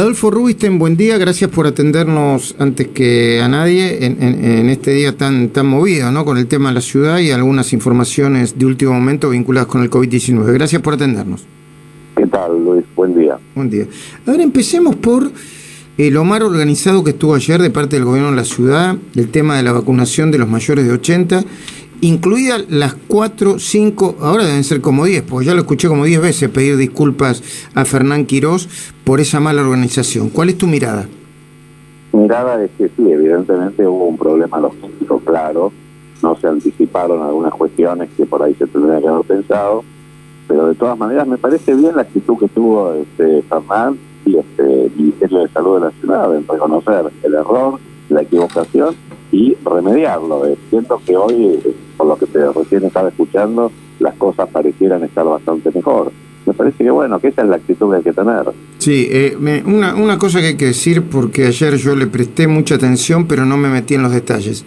Adolfo Rubisten, buen día, gracias por atendernos antes que a nadie en, este día tan, tan movido, ¿no? Con el tema de la ciudad y algunas informaciones de último momento vinculadas con el COVID-19. Gracias por atendernos. ¿Qué tal, Luis? Buen día. Buen día. A ver, empecemos por el Omar organizado que estuvo ayer de parte del gobierno de la ciudad, el tema de la vacunación de los mayores de 80 incluidas las cuatro, cinco, ahora deben ser como diez, porque ya lo escuché como diez veces pedir disculpas a Fernán Quirós por esa mala organización. ¿Cuál es tu mirada? Mi mirada es que sí, evidentemente hubo un problema logístico claro, no se anticiparon algunas cuestiones que por ahí se tendrían que haber pensado, pero de todas maneras me parece bien la actitud que tuvo este Fernán y este Ministerio de Salud de la ciudad en reconocer el error, la equivocación y remediarlo. Eh, siento que hoy, eh, lo que te recién estaba escuchando, las cosas parecieran estar bastante mejor. Me parece que bueno, que esa es la actitud que hay que tener. Sí, eh, una, una cosa que hay que decir, porque ayer yo le presté mucha atención, pero no me metí en los detalles.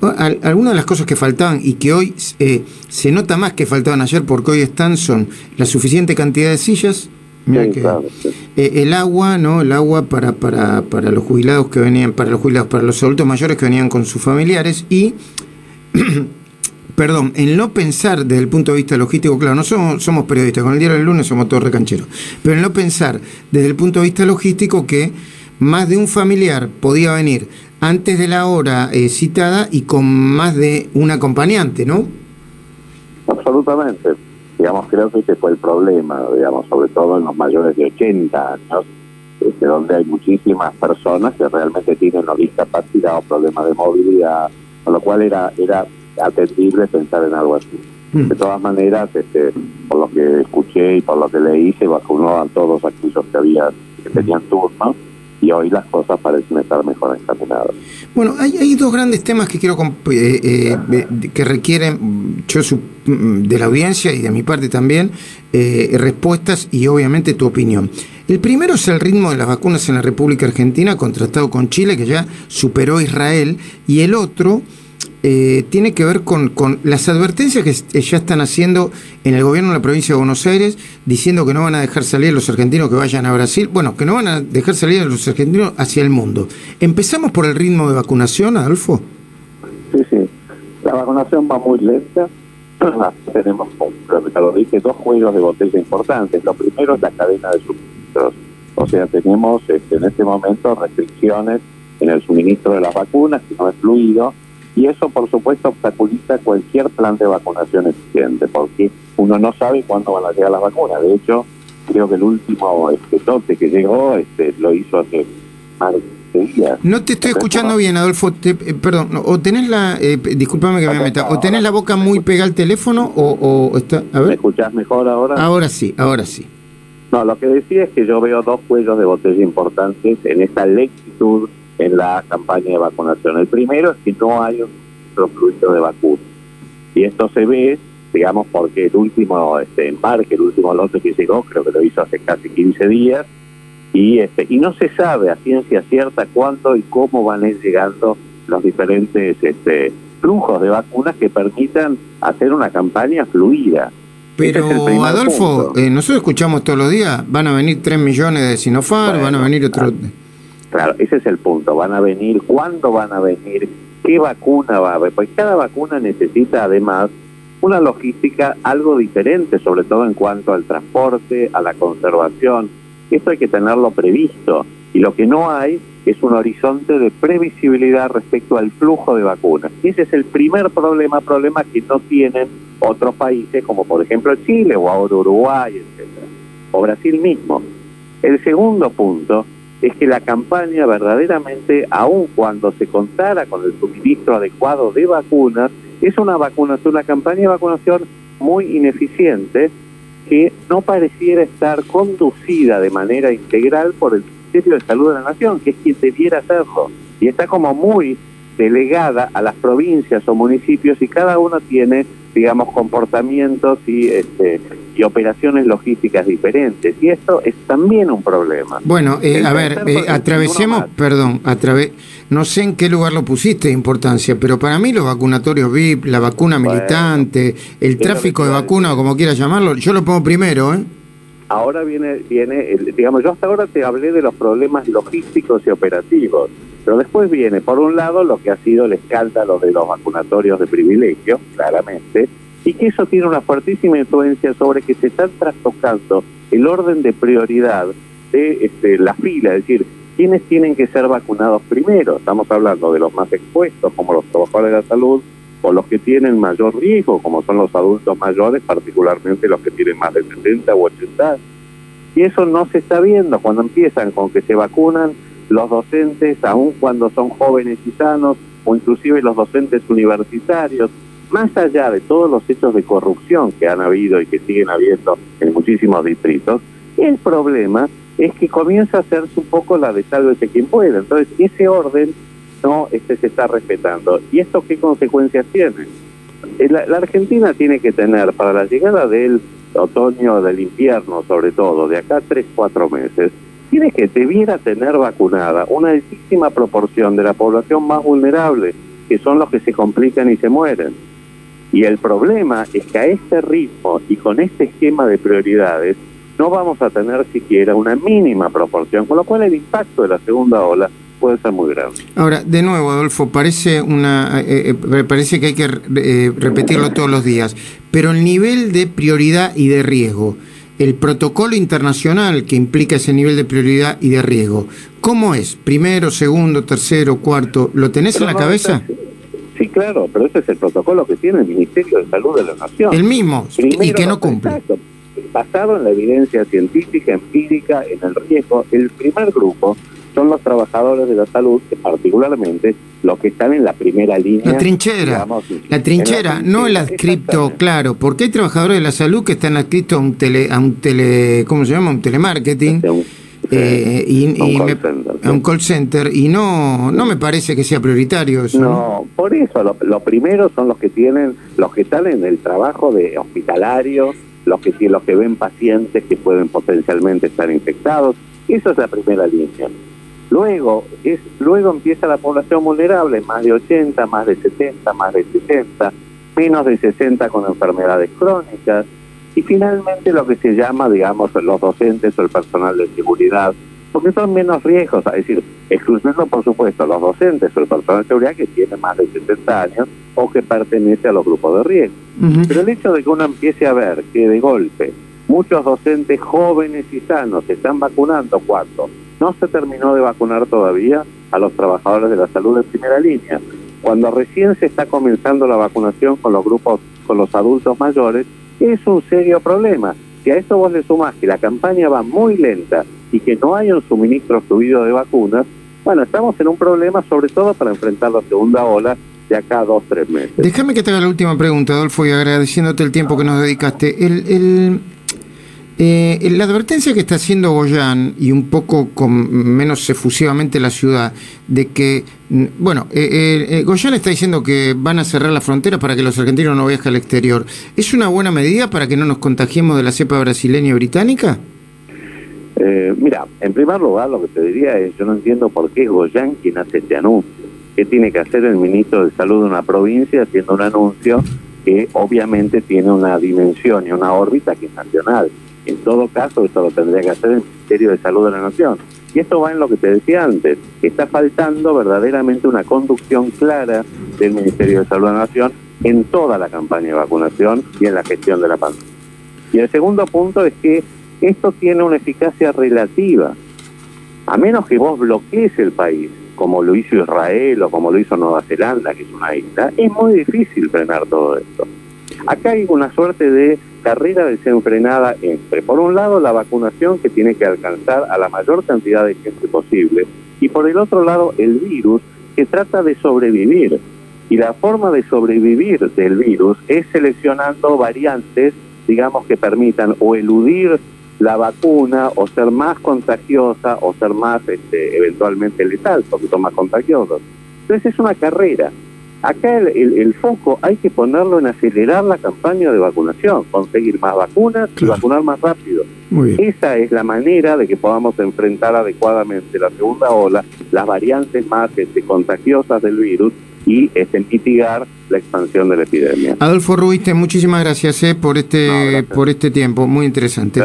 Algunas de las cosas que faltaban y que hoy se nota más que faltaban ayer porque hoy están son la suficiente cantidad de sillas, eh, el agua, ¿no? El agua para, para, para los jubilados que venían, para los jubilados, para los adultos mayores que venían con sus familiares y perdón, en no pensar desde el punto de vista logístico, claro, no somos, somos periodistas, con el diario del lunes somos todos recancheros, pero en no pensar desde el punto de vista logístico que más de un familiar podía venir antes de la hora eh, citada y con más de un acompañante, ¿no? Absolutamente digamos, creo que ese fue el problema, digamos, sobre todo en los mayores de 80 años, este, donde hay muchísimas personas que realmente tienen una discapacidad o problemas de movilidad, con lo cual era, era atendible pensar en algo así. Mm. De todas maneras, este, por lo que escuché y por lo que leí, se vacunaban todos aquellos que, había, que tenían turno y hoy las cosas parecen estar mejor encaminadas. Bueno, hay, hay dos grandes temas que quiero eh, eh, que requieren yo mm, de la audiencia y de mi parte también eh, respuestas y obviamente tu opinión. El primero es el ritmo de las vacunas en la República Argentina contrastado con Chile que ya superó Israel y el otro eh, tiene que ver con, con, las advertencias que ya están haciendo en el gobierno de la provincia de Buenos Aires, diciendo que no van a dejar salir a los argentinos que vayan a Brasil, bueno, que no van a dejar salir a los argentinos hacia el mundo. ¿Empezamos por el ritmo de vacunación, Adolfo? Sí, sí. La vacunación va muy lenta. Tenemos, como lo dije, dos juegos de botella importantes. Lo primero es la cadena de suministros. O sea, tenemos este, en este momento restricciones en el suministro de las vacunas, que no es fluido y eso, por supuesto, obstaculiza cualquier plan de vacunación eficiente, porque uno no sabe cuándo van a llegar las vacunas. De hecho, creo que el último este, que llegó este, lo hizo hace más. No te estoy escuchando bien, Adolfo. Eh, perdón, o tenés la, eh, discúlpame que me meta, o tenés la boca muy pegada al teléfono o, está, a ver. ¿Me escuchás mejor ahora? Ahora sí, ahora sí. No, lo que decía es que yo veo dos cuellos de botella importantes en esta lentitud en la campaña de vacunación. El primero es que no hay un fluido de vacunas. Y esto se ve, digamos, porque el último este, embarque, el último lote que llegó, creo que lo hizo hace casi 15 días, y, este, y no se sabe a ciencia cierta cuándo y cómo van a ir llegando los diferentes este, flujos de vacunas que permitan hacer una campaña fluida. Pero Adolfo, eh, nosotros escuchamos todos los días, van a venir 3 millones de Sinofar, van a venir otros... Claro, ese es el punto. Van a venir, ¿cuándo van a venir? ¿Qué vacuna va a haber? Porque cada vacuna necesita además una logística algo diferente, sobre todo en cuanto al transporte, a la conservación. Esto hay que tenerlo previsto. Y lo que no hay es un horizonte de previsibilidad respecto al flujo de vacunas. Ese es el primer problema, problema que no tienen otros países, como por ejemplo Chile o ahora Uruguay, etcétera, o Brasil mismo. El segundo punto es que la campaña verdaderamente, aun cuando se contara con el suministro adecuado de vacunas, es una vacunación, una campaña de vacunación muy ineficiente que no pareciera estar conducida de manera integral por el Ministerio de Salud de la Nación, que es quien debiera hacerlo. Y está como muy delegada a las provincias o municipios y cada uno tiene, digamos, comportamientos y, este, y operaciones logísticas diferentes. Y esto es también un problema. Bueno, eh, a ver, eh, atravesemos, perdón, atrave no sé en qué lugar lo pusiste de importancia, pero para mí los vacunatorios VIP, la vacuna militante, el tráfico de vacuna, o como quieras llamarlo, yo lo pongo primero, ¿eh? Ahora viene, viene digamos, yo hasta ahora te hablé de los problemas logísticos y operativos, pero después viene, por un lado, lo que ha sido el escándalo de los vacunatorios de privilegio, claramente, y que eso tiene una fuertísima influencia sobre que se están trastocando el orden de prioridad de este, la fila, es decir, quiénes tienen que ser vacunados primero. Estamos hablando de los más expuestos, como los trabajadores de la salud, o los que tienen mayor riesgo, como son los adultos mayores, particularmente los que tienen más de 70 o 80 Y eso no se está viendo cuando empiezan con que se vacunan los docentes, aun cuando son jóvenes y sanos, o inclusive los docentes universitarios, más allá de todos los hechos de corrupción que han habido y que siguen habiendo en muchísimos distritos, el problema es que comienza a hacerse un poco la de ese quien pueda. Entonces, ese orden no este se está respetando. ¿Y esto qué consecuencias tiene? Eh, la, Argentina tiene que tener para la llegada del otoño, del invierno sobre todo, de acá tres, cuatro meses, tiene que debiera tener vacunada una altísima proporción de la población más vulnerable, que son los que se complican y se mueren. Y el problema es que a este ritmo y con este esquema de prioridades no vamos a tener siquiera una mínima proporción, con lo cual el impacto de la segunda ola puede ser muy grande. Ahora, de nuevo, Adolfo, parece una eh, eh, parece que hay que eh, repetirlo todos los días, pero el nivel de prioridad y de riesgo, el protocolo internacional que implica ese nivel de prioridad y de riesgo, ¿cómo es? ¿Primero, segundo, tercero, cuarto? ¿Lo tenés en la cabeza? Sí, claro, pero ese es el protocolo que tiene el Ministerio de Salud de la Nación. El mismo, y que no cumple. Exacto. Basado en la evidencia científica, empírica, en el riesgo, el primer grupo son los trabajadores de la salud, que particularmente los que están en la primera línea. La trinchera, la trinchera, no el adscripto, claro, porque hay trabajadores de la salud que están adscritos a un tele, a un tele, ¿cómo se llama? Un telemarketing. Eh, y, a un call center y no no me parece que sea prioritario eso. No, por eso lo, primero son los que tienen los que están en el trabajo de hospitalario, los que los que ven pacientes que pueden potencialmente estar infectados, eso es la primera línea. Luego, es, luego empieza la población vulnerable, más de 80, más de 70, más de 60, menos de 60 con enfermedades crónicas, y finalmente lo que se llama, digamos, los docentes o el personal de seguridad, porque son menos riesgos, es decir, excluyendo por supuesto los docentes o el personal de seguridad que tiene más de 70 años o que pertenece a los grupos de riesgo. Pero el hecho de que uno empiece a ver que de golpe muchos docentes jóvenes y sanos se están vacunando cuando no se terminó de vacunar todavía a los trabajadores de la salud en primera línea. Cuando recién se está comenzando la vacunación con los grupos, con los adultos mayores, es un serio problema. Si a esto vos le sumás que la campaña va muy lenta y que no hay un suministro fluido de vacunas, bueno, estamos en un problema sobre todo para enfrentar la segunda ola de acá a dos, tres meses. Déjame que te haga la última pregunta, Adolfo, y agradeciéndote el tiempo que nos dedicaste. El, eh, la advertencia que está haciendo Goyán, y un poco con menos efusivamente la ciudad, de que, bueno, eh, eh, Goyán está diciendo que van a cerrar la frontera para que los argentinos no viajen al exterior. ¿Es una buena medida para que no nos contagiemos de la cepa brasileña y británica? mira, en primer lugar lo que te diría es, yo no entiendo por qué es Goyán quien hace este anuncio. ¿Qué tiene que hacer el ministro de Salud de una provincia haciendo un anuncio que obviamente tiene una dimensión y una órbita que es nacional? En todo caso, esto lo tendría que hacer el Ministerio de Salud de la Nación. Y esto va en lo que te decía antes, está faltando verdaderamente una conducción clara del Ministerio de Salud de la Nación en toda la campaña de vacunación y en la gestión de la pandemia. Y el segundo punto es que esto tiene una eficacia relativa. A menos que vos bloquees el país, como lo hizo Israel o como lo hizo Nueva Zelanda, que es una isla, es muy difícil frenar todo esto. Acá hay una suerte de carrera desenfrenada entre, por un lado, la vacunación que tiene que alcanzar a la mayor cantidad de gente posible, y por el otro lado, el virus que trata de sobrevivir. Y la forma de sobrevivir del virus es seleccionando variantes, digamos, que permitan o eludir la vacuna o ser más contagiosa o ser más este, eventualmente letal, porque son más contagiosos. Entonces es una carrera. Acá el, foco hay que ponerlo en acelerar la campaña de vacunación, conseguir más vacunas y vacunar más rápido. Esa es la manera de que podamos enfrentar adecuadamente la segunda ola, las variantes más este, contagiosas del virus y este, mitigar la expansión de la epidemia. Adolfo Ruiste, muchísimas gracias eh, por este por este tiempo, muy interesante.